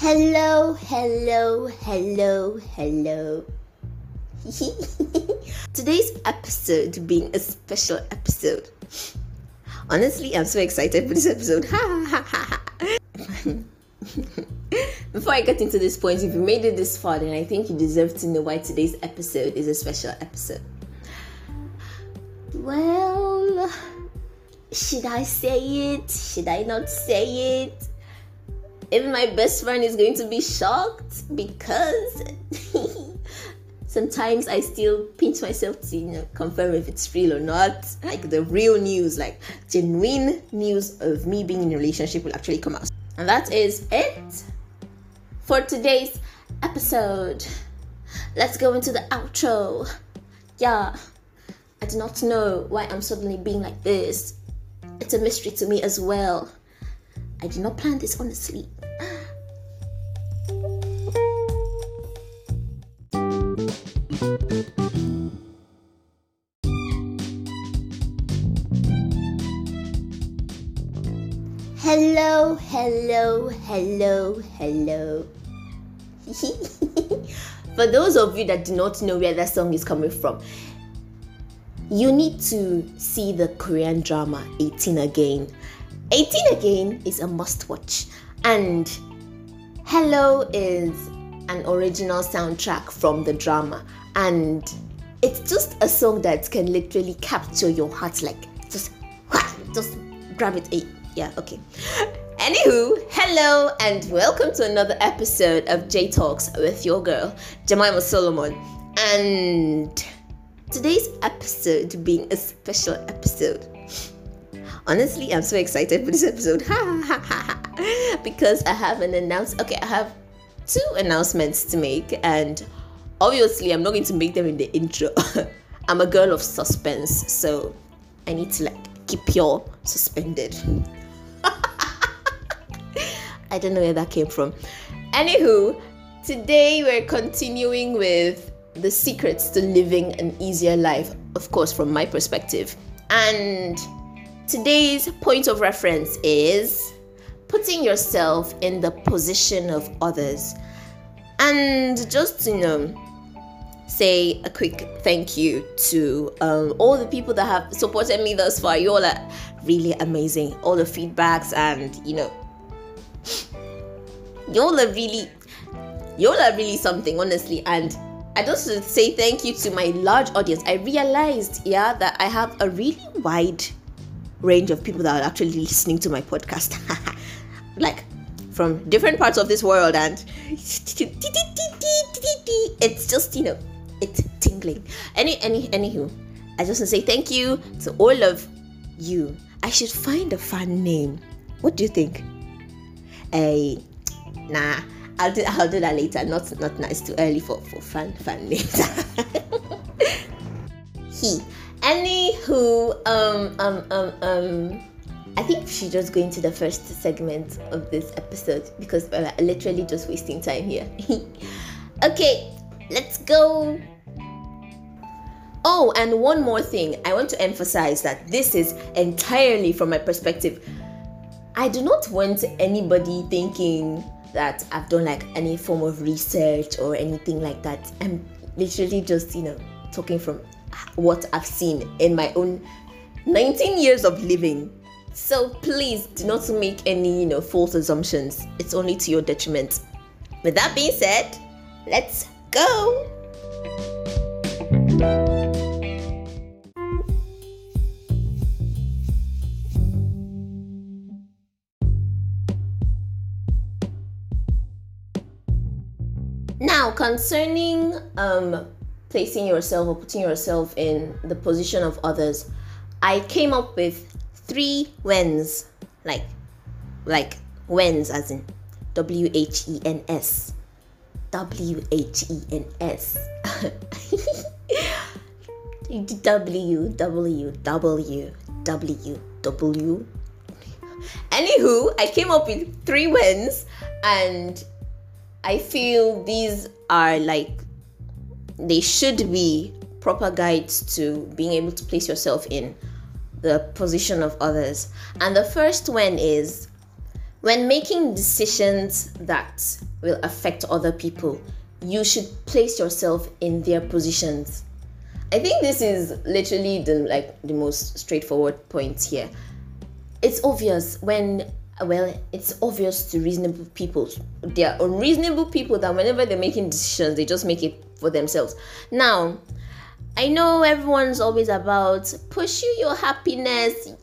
Hello, hello, hello, hello. Today's episode being a special episode. Honestly, I'm so excited for this episode. Before I get into this point, if you made it this far, then I think you deserve to know why today's episode is a special episode. Well, should I say it? Should I not say it? Even my best friend is going to be shocked because sometimes I still pinch myself to you know confirm if it's real or not. Like the real news, like genuine news of me being in a relationship will actually come out. And that is it for today's episode. Let's go into the outro. Yeah, I do not know why I'm suddenly being like this. It's a mystery to me as well. I did not plan this honestly. Hello, hello, hello, hello. For those of you that do not know where that song is coming from, you need to see the Korean drama 18 Again. 18 Again is a must watch, and Hello is an original soundtrack from the drama, and it's just a song that can literally capture your heart like just just grab it eh, yeah okay. Anywho hello and welcome to another episode of j talks with your girl jemima solomon. And today's episode being a special episode. Honestly i'm so excited for this episode. Because i have an announce okay i have two announcements to make and obviously i'm not going to make them in the intro. I'm a girl of suspense so i need to like keep you all suspended I don't know where that came from. Anywho, today we're continuing with the secrets to living an easier life, of course, from my perspective. And today's point of reference is putting yourself in the position of others. And just, you know, say a quick thank you to um, all the people that have supported me thus far. You all are really amazing. All the feedbacks and, you know, y'all are really y'all are really something honestly and I just to say thank you to my large audience. I realized, yeah, that I have a really wide range of people that are actually listening to my podcast. like from different parts of this world and it's just, you know, it's tingling. Any any anywho, I just want to say thank you to all of you. I should find a fun name. What do you think? A nah I'll do I'll do that later. Not not nice too early for for fun fun later. he. Anywho, um um um um I think we should just go into the first segment of this episode because we're literally just wasting time here. okay, let's go. Oh, and one more thing. I want to emphasize that this is entirely from my perspective. I do not want anybody thinking that I've done like any form of research or anything like that. I'm literally just, you know, talking from what I've seen in my own 19 years of living. So please do not make any, you know, false assumptions. It's only to your detriment. With that being said, let's go. Now, concerning um, placing yourself or putting yourself in the position of others, I came up with three whens, like, like whens, as in W H E N S, W H E N S, W W W W W. Anywho, I came up with three whens and I feel these are like they should be proper guides to being able to place yourself in the position of others. And the first one is When making decisions that will affect other people, you should place yourself in their positions. I think this is literally the like the most straightforward point here. It's obvious when well, it's obvious to reasonable people. They are unreasonable people that whenever they're making decisions, they just make it for themselves. Now, I know everyone's always about pursue your happiness,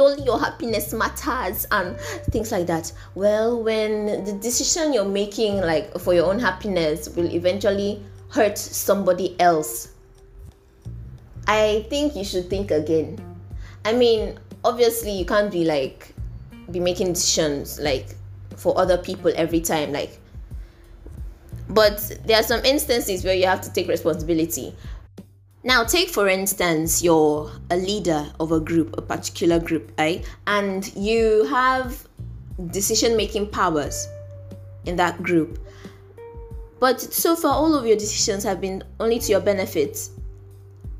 only your happiness matters and things like that well when the decision you're making like for your own happiness will eventually hurt somebody else i think you should think again i mean obviously you can't be like be making decisions like for other people every time like but there are some instances where you have to take responsibility now, take for instance, you're a leader of a group, a particular group, right? And you have decision making powers in that group. But so far, all of your decisions have been only to your benefit.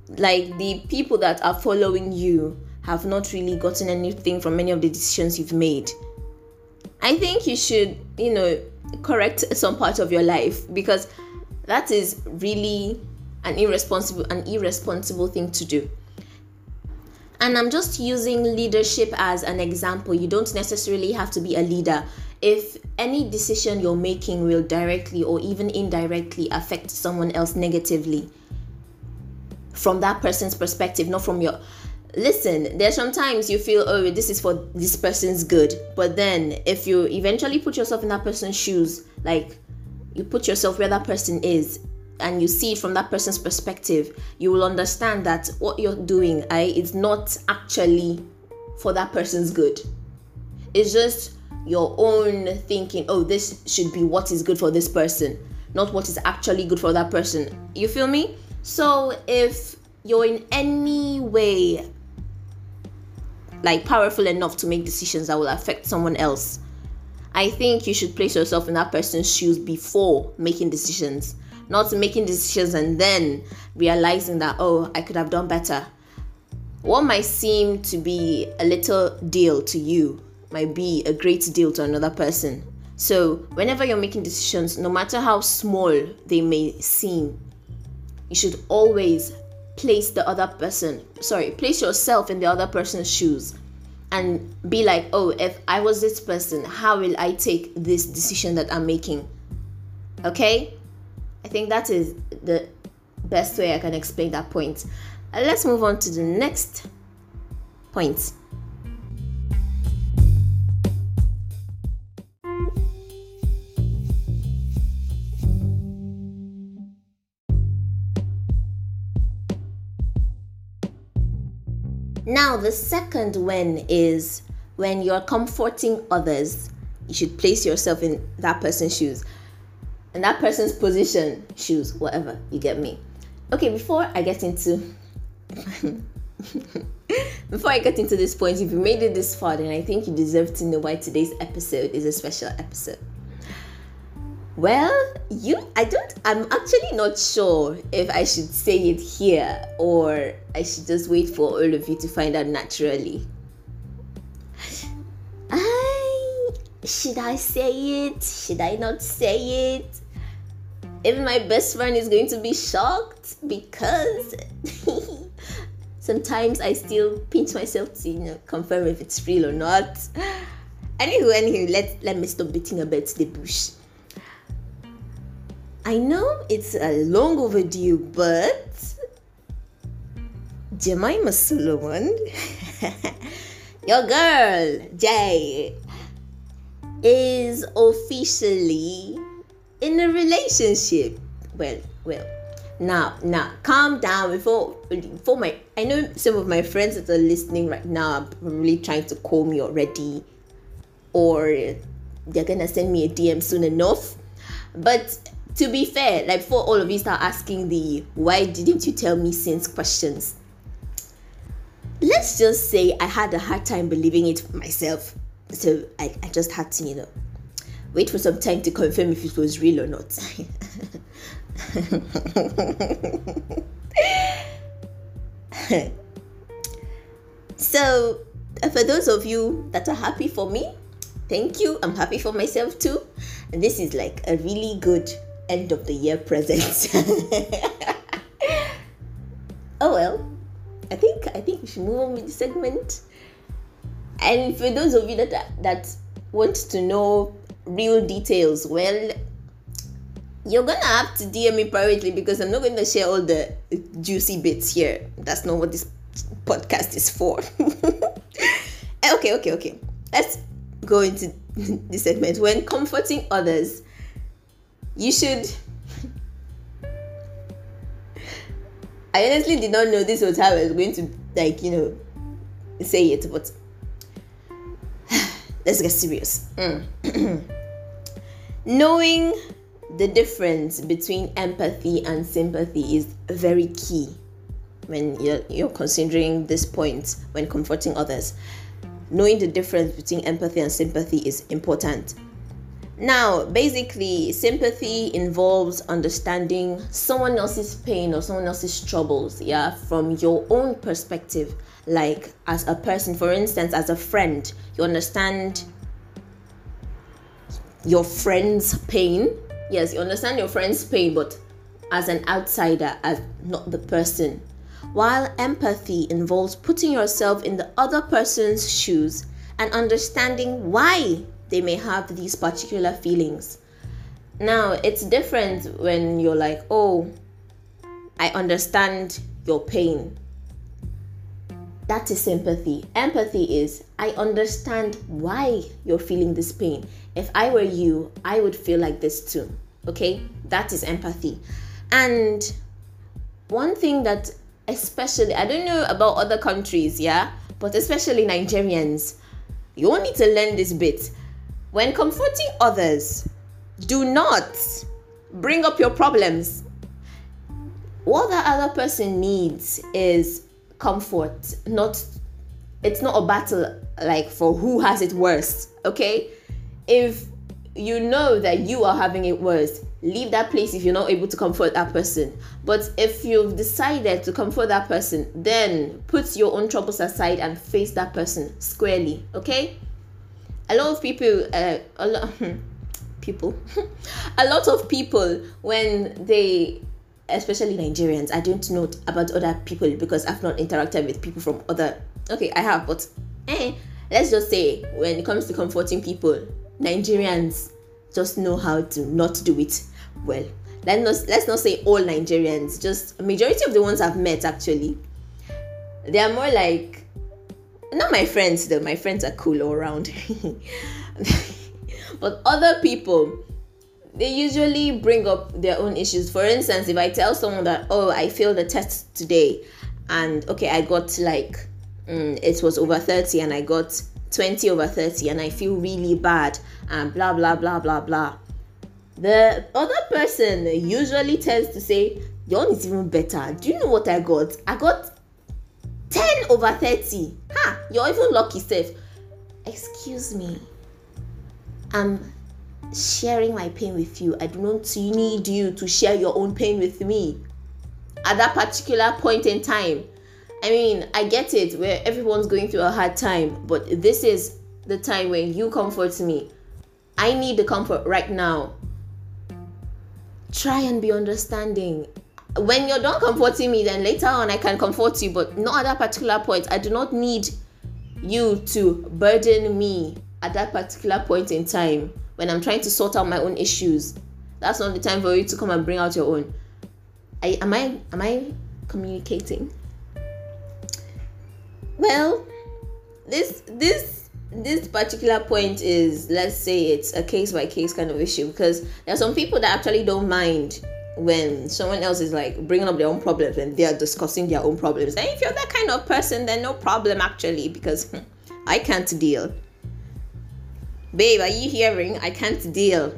Like the people that are following you have not really gotten anything from any of the decisions you've made. I think you should, you know, correct some part of your life because that is really an irresponsible an irresponsible thing to do. And i'm just using leadership as an example. You don't necessarily have to be a leader. If any decision you're making will directly or even indirectly affect someone else negatively from that person's perspective not from your listen there's sometimes you feel oh this is for this person's good but then if you eventually put yourself in that person's shoes like you put yourself where that person is and you see it from that person's perspective, you will understand that what you're doing I, is not actually for that person's good. It's just your own thinking, oh, this should be what is good for this person, not what is actually good for that person. You feel me? So if you're in any way like powerful enough to make decisions that will affect someone else, I think you should place yourself in that person's shoes before making decisions not making decisions and then realizing that, oh, I could have done better. What might seem to be a little deal to you might be a great deal to another person. So, whenever you're making decisions, no matter how small they may seem, you should always place the other person, sorry, place yourself in the other person's shoes and be like, oh, if I was this person, how will I take this decision that I'm making? Okay? I think that is the best way I can explain that point. Uh, let's move on to the next point. Now, the second when is when you're comforting others, you should place yourself in that person's shoes in that person's position, shoes, whatever. You get me? Okay, before I get into before I get into this point, if you made it this far, then I think you deserve to know why today's episode is a special episode. Well, you I don't I'm actually not sure if I should say it here or I should just wait for all of you to find out naturally. I should I say it? Should I not say it? even my best friend is going to be shocked because sometimes I still pinch myself to you know confirm if it's real or not. Anywho, anywho, let let me stop beating about the bush. I know it's a long overdue, but Jemima Solomon, your girl Jay, is officially in a relationship. Well, well. Now, now, calm down before before my. I know some of my friends that are listening right now are probably trying to call me already, or they're gonna send me a DM soon enough. But to be fair, like before all of you start asking the why didn't you tell me since questions, let's just say I had a hard time believing it myself. So I, I just had to, you know, wait for some time to confirm if it was real or not. so, uh, for those of you that are happy for me, Thank you. I'm happy for myself too. And this is like a really good end of the year present. oh well. I think I think we should move on with the segment. And for those of you that that want to know real details, well, you're gonna have to DM me privately because I'm not going to share all the juicy bits here. That's not what this podcast is for. Eh, okay, okay, okay. Let's go into the segment. When comforting others, you should. I honestly did not know this was how I was going to, like, you know, say it, but let's get serious. Mm. Knowing the difference between empathy and sympathy is very key when you're, you're considering this point when comforting others. Knowing the difference between empathy and sympathy is important. Now, basically, sympathy involves understanding someone else's pain or someone else's troubles, yeah, from your own perspective. Like, as a person, for instance, as a friend, you understand your friend's pain. Yes, you understand your friend's pain, but as an outsider, as not the person. While empathy involves putting yourself in the other person's shoes and understanding why they may have these particular feelings. Now, it's different when you're like, oh, I understand your pain. That is sympathy. Empathy is, I understand why you're feeling this pain. If I were you, I would feel like this too. Okay? That is empathy. And one thing that, especially, I don't know about other countries, yeah, but especially Nigerians, you all need to learn this bit when comforting others, do not bring up your problems. What the other person needs is comfort, not it's not a battle like for who has it worse, okay? If you know that you are having it worse, leave that place if you're not able to comfort that person. But if you've decided to comfort that person, then put your own troubles aside and face that person squarely, okay? A lot of people uh, a lot people. A lot of people when they especially nigerians i don't know about other people because i've not interacted with people from other okay i have but eh, let's just say when it comes to comforting people nigerians just know how to not do it well. Let's not, let's not say all nigerians just majority of the ones i've met actually they are more like not my friends though. My friends are cool all around but other people they usually bring up their own issues. For instance if i tell someone that oh i failed the test today and okay i got like mm, it was over 30 and i got 20 over 30 and i feel really bad and blah blah blah blah blah. The other person usually tends to say your own is even better. Do you know what i got? I got 10 over 30 ha you're even lucky safe excuse me. I'm sharing my pain with you. I do not need you to share your own pain with me. At that particular point in time i mean i get it where everyone's going through a hard time but this is the time when you comfort me. I need the comfort right now. Try and be understanding when you're done comforting me, then later on I can comfort you, but not at that particular point. I do not need you to burden me at that particular point in time when I'm trying to sort out my own issues. That's not the time for you to come and bring out your own. I, am I am I communicating? Well, this this this particular point is let's say it's a case by case kind of issue because there are some people that actually don't mind when someone else is like bringing up their own problems and they are discussing their own problems. And if you're that kind of person, then no problem actually, because hmm, I can't deal. Babe, are you hearing? I can't deal.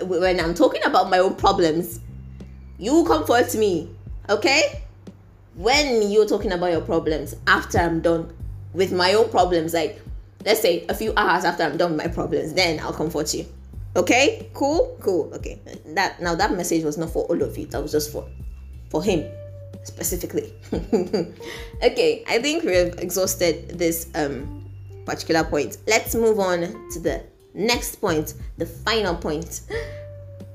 When I'm talking about my own problems, you comfort me, okay? When you're talking about your problems, after I'm done with my own problems, like let's say a few hours after I'm done with my problems, then I'll comfort you. Okay, cool, cool. Okay, that now that message was not for all of you. That was just for for him specifically. okay, I think we've exhausted this um particular point. Let's move on to the next point, the final point.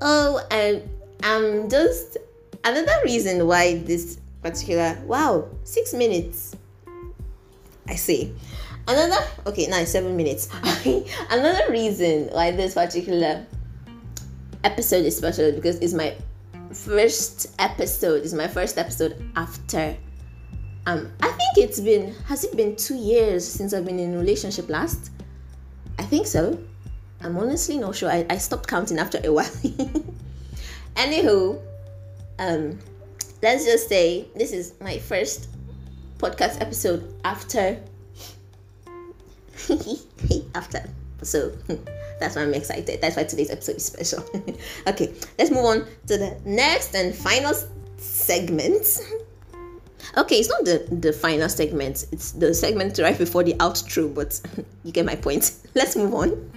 Oh, and I'm just another reason why this particular wow, six minutes. I see. Another okay, now seven minutes. another reason why this particular episode is special because it's my first episode. It's my first episode after um I think it's been has it been two years since I've been in a relationship last? I think so. I'm honestly not sure. I, I stopped counting after a while. Anywho, um, let's just say this is my first podcast episode after after. So that's why i'm excited. That's why today's episode is special. Okay let's move on to the next and final segment. Okay it's not the the final segment. It's the segment right before the outro but you get my point. Let's move on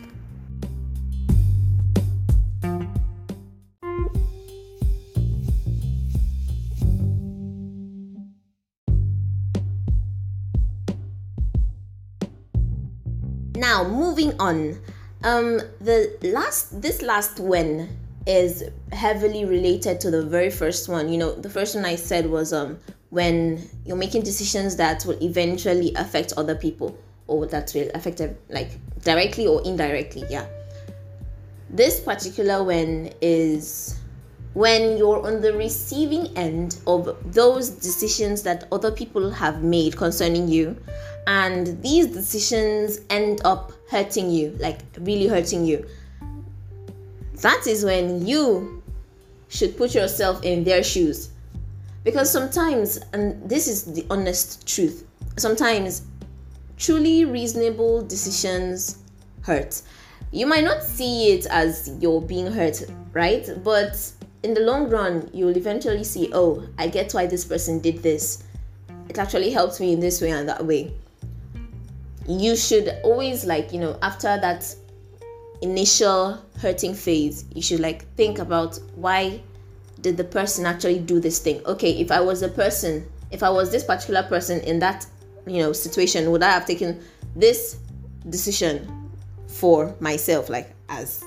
moving on um the last this last when is heavily related to the very first one. You know the first one i said was um when you're making decisions that will eventually affect other people or that will affect them like directly or indirectly yeah. This particular one is when you're on the receiving end of those decisions that other people have made concerning you and these decisions end up hurting you like really hurting you. That is when you should put yourself in their shoes. Because sometimes and this is the honest truth sometimes truly reasonable decisions hurt. You might not see it as you're being hurt right? But in the long run you'll eventually see oh i get why this person did this. It actually helped me in this way and that way you should always like you know after that initial hurting phase you should like think about why did the person actually do this thing? Okay if i was a person if i was this particular person in that you know situation would i have taken this decision for myself like as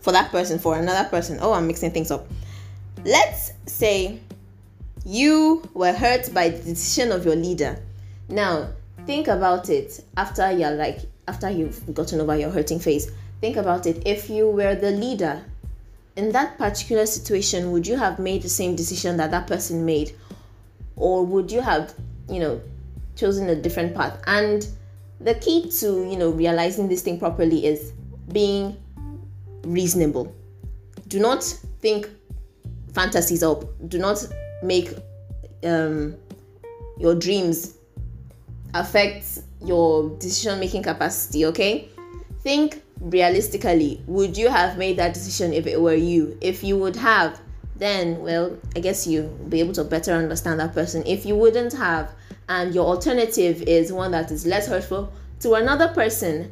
for that person for another person? Oh i'm mixing things up. Let's say you were hurt by the decision of your leader. Now think about it after you're like after you've gotten over your hurting phase. Think about it. If you were the leader in that particular situation would you have made the same decision that that person made? Or would you have you know chosen a different path? And the key to you know realizing this thing properly is being reasonable. Do not think fantasies up. Do not make um, your dreams affects your decision making capacity, okay? Think realistically. Would you have made that decision if it were you? If you would have, then, well, I guess you'll be able to better understand that person. If you wouldn't have, and your alternative is one that is less hurtful to another person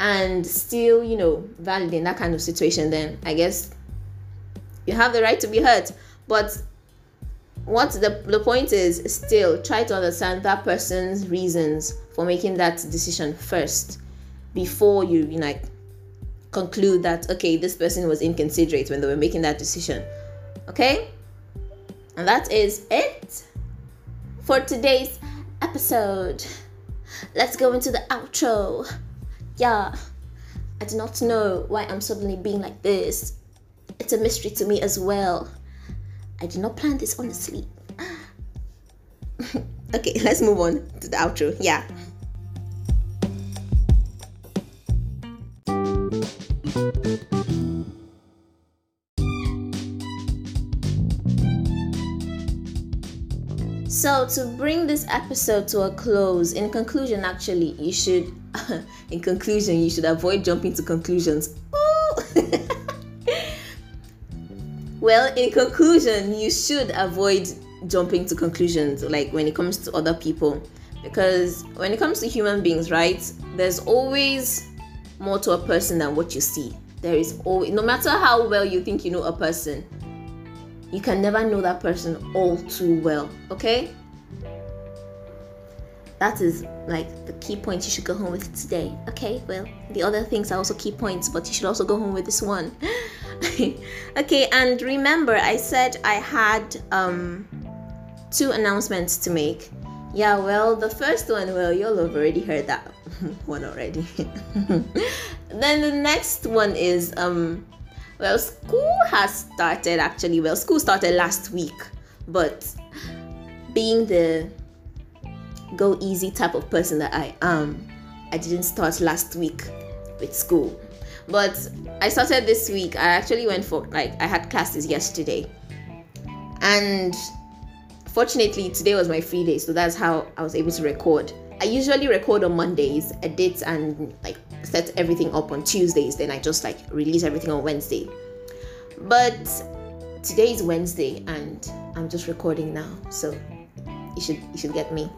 and still, you know, valid in that kind of situation, then I guess you have the right to be hurt. But what the, the point is still try to understand that person's reasons for making that decision first before you, you like conclude that okay this person was inconsiderate when they were making that decision. Okay? And that is it for today's episode. Let's go into the outro. Yeah. I do not know why i'm suddenly being like this. It's a mystery to me as well I did not plan this honestly. okay, let's move on to the outro. Yeah. So, to bring this episode to a close, in conclusion, actually, you should, in conclusion, you should avoid jumping to conclusions. Well, in conclusion, you should avoid jumping to conclusions like when it comes to other people because when it comes to human beings, right? There's always more to a person than what you see. There is always no matter how well you think you know a person, you can never know that person all too well, okay? That is like the key points you should go home with today. Okay, well, the other things are also key points, but you should also go home with this one. okay, and remember, I said I had um, two announcements to make. Yeah, well, the first one, well, you'll have already heard that one already. then the next one is um, well, school has started actually. Well, school started last week, but being the go easy type of person that I am, I didn't start last week with school. But I started this week. I actually went for like I had classes yesterday. And fortunately today was my free day, so that's how I was able to record. I usually record on Mondays, edit and like set everything up on Tuesdays, then I just like release everything on Wednesday. But today is Wednesday and I'm just recording now, so you should you should get me.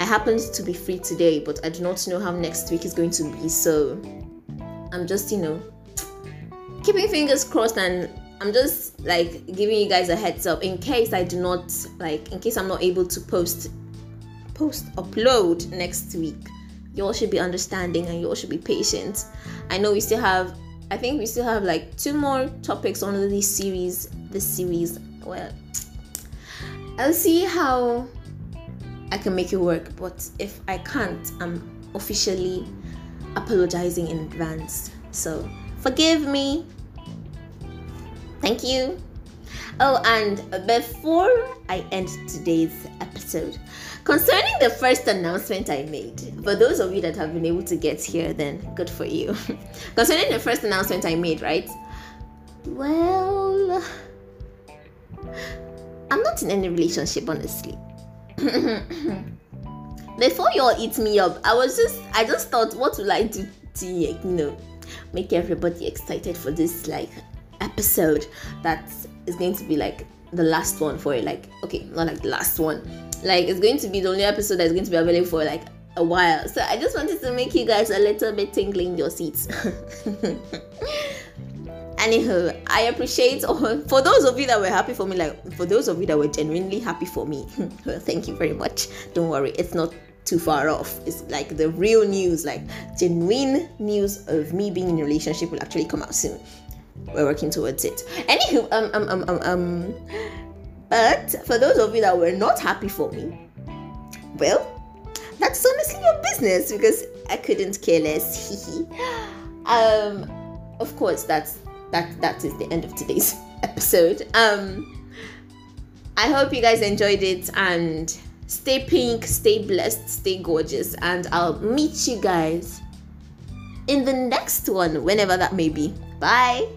I happen to be free today, but I do not know how next week is going to be, so I'm just, you know, keeping fingers crossed and I'm just like giving you guys a heads up in case I do not like in case I'm not able to post post upload next week. You all should be understanding and you all should be patient. I know we still have I think we still have like two more topics on this series. This series. Well, I'll see how I can make it work, but if I can't, I'm officially apologizing in advance. So forgive me. Thank you. Oh, and before I end today's episode, concerning the first announcement I made, for those of you that have been able to get here, then good for you. concerning the first announcement I made, right? Well, I'm not in any relationship, honestly. Before y'all eat me up, I was just I just thought what would I do to you know make everybody excited for this like episode that is going to be like the last one for it. Like okay, not like the last one. Like it's going to be the only episode that's going to be available for like a while. So I just wanted to make you guys a little bit tingling your seats. Anywho, I appreciate all, for those of you that were happy for me, like for those of you that were genuinely happy for me, well, thank you very much. Don't worry, it's not too far off. It's like the real news, like genuine news of me being in a relationship will actually come out soon. We're working towards it. Anywho, um, um, um, um, um, but for those of you that were not happy for me, well, that's honestly your business because I couldn't care less. Um, of course, that's that that is the end of today's episode. Um I hope you guys enjoyed it and stay pink, stay blessed, stay gorgeous, and I'll meet you guys in the next one, whenever that may be. Bye.